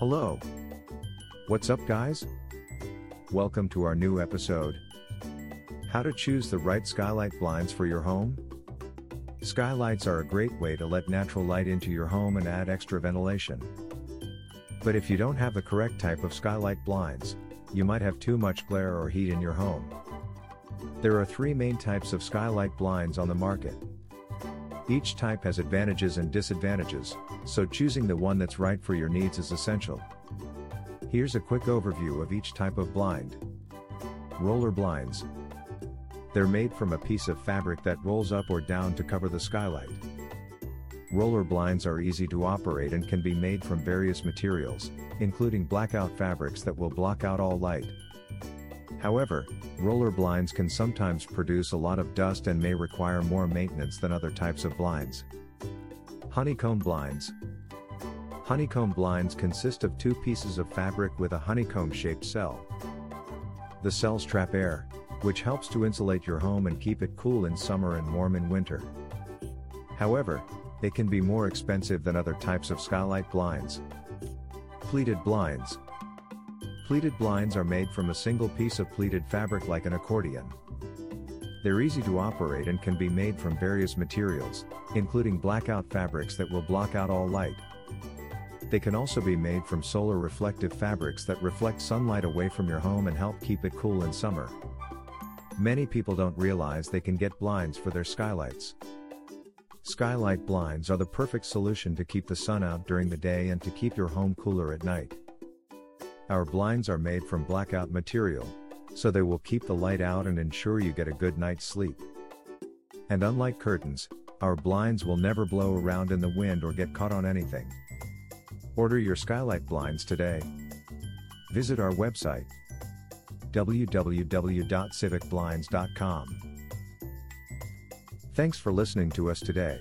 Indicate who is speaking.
Speaker 1: Hello. What's up, guys? Welcome to our new episode. How to choose the right skylight blinds for your home? Skylights are a great way to let natural light into your home and add extra ventilation. But if you don't have the correct type of skylight blinds, you might have too much glare or heat in your home. There are three main types of skylight blinds on the market. Each type has advantages and disadvantages, so choosing the one that's right for your needs is essential. Here's a quick overview of each type of blind. Roller blinds. They're made from a piece of fabric that rolls up or down to cover the skylight. Roller blinds are easy to operate and can be made from various materials, including blackout fabrics that will block out all light. However, roller blinds can sometimes produce a lot of dust and may require more maintenance than other types of blinds. Honeycomb blinds. Honeycomb blinds consist of two pieces of fabric with a honeycomb shaped cell. The cells trap air, which helps to insulate your home and keep it cool in summer and warm in winter. However, they can be more expensive than other types of skylight blinds. Pleated blinds. Pleated blinds are made from a single piece of pleated fabric like an accordion. They're easy to operate and can be made from various materials, including blackout fabrics that will block out all light. They can also be made from solar reflective fabrics that reflect sunlight away from your home and help keep it cool in summer. Many people don't realize they can get blinds for their skylights. Skylight blinds are the perfect solution to keep the sun out during the day and to keep your home cooler at night. Our blinds are made from blackout material, so they will keep the light out and ensure you get a good night's sleep. And unlike curtains, our blinds will never blow around in the wind or get caught on anything. Order your skylight blinds today. Visit our website www.civicblinds.com. Thanks for listening to us today.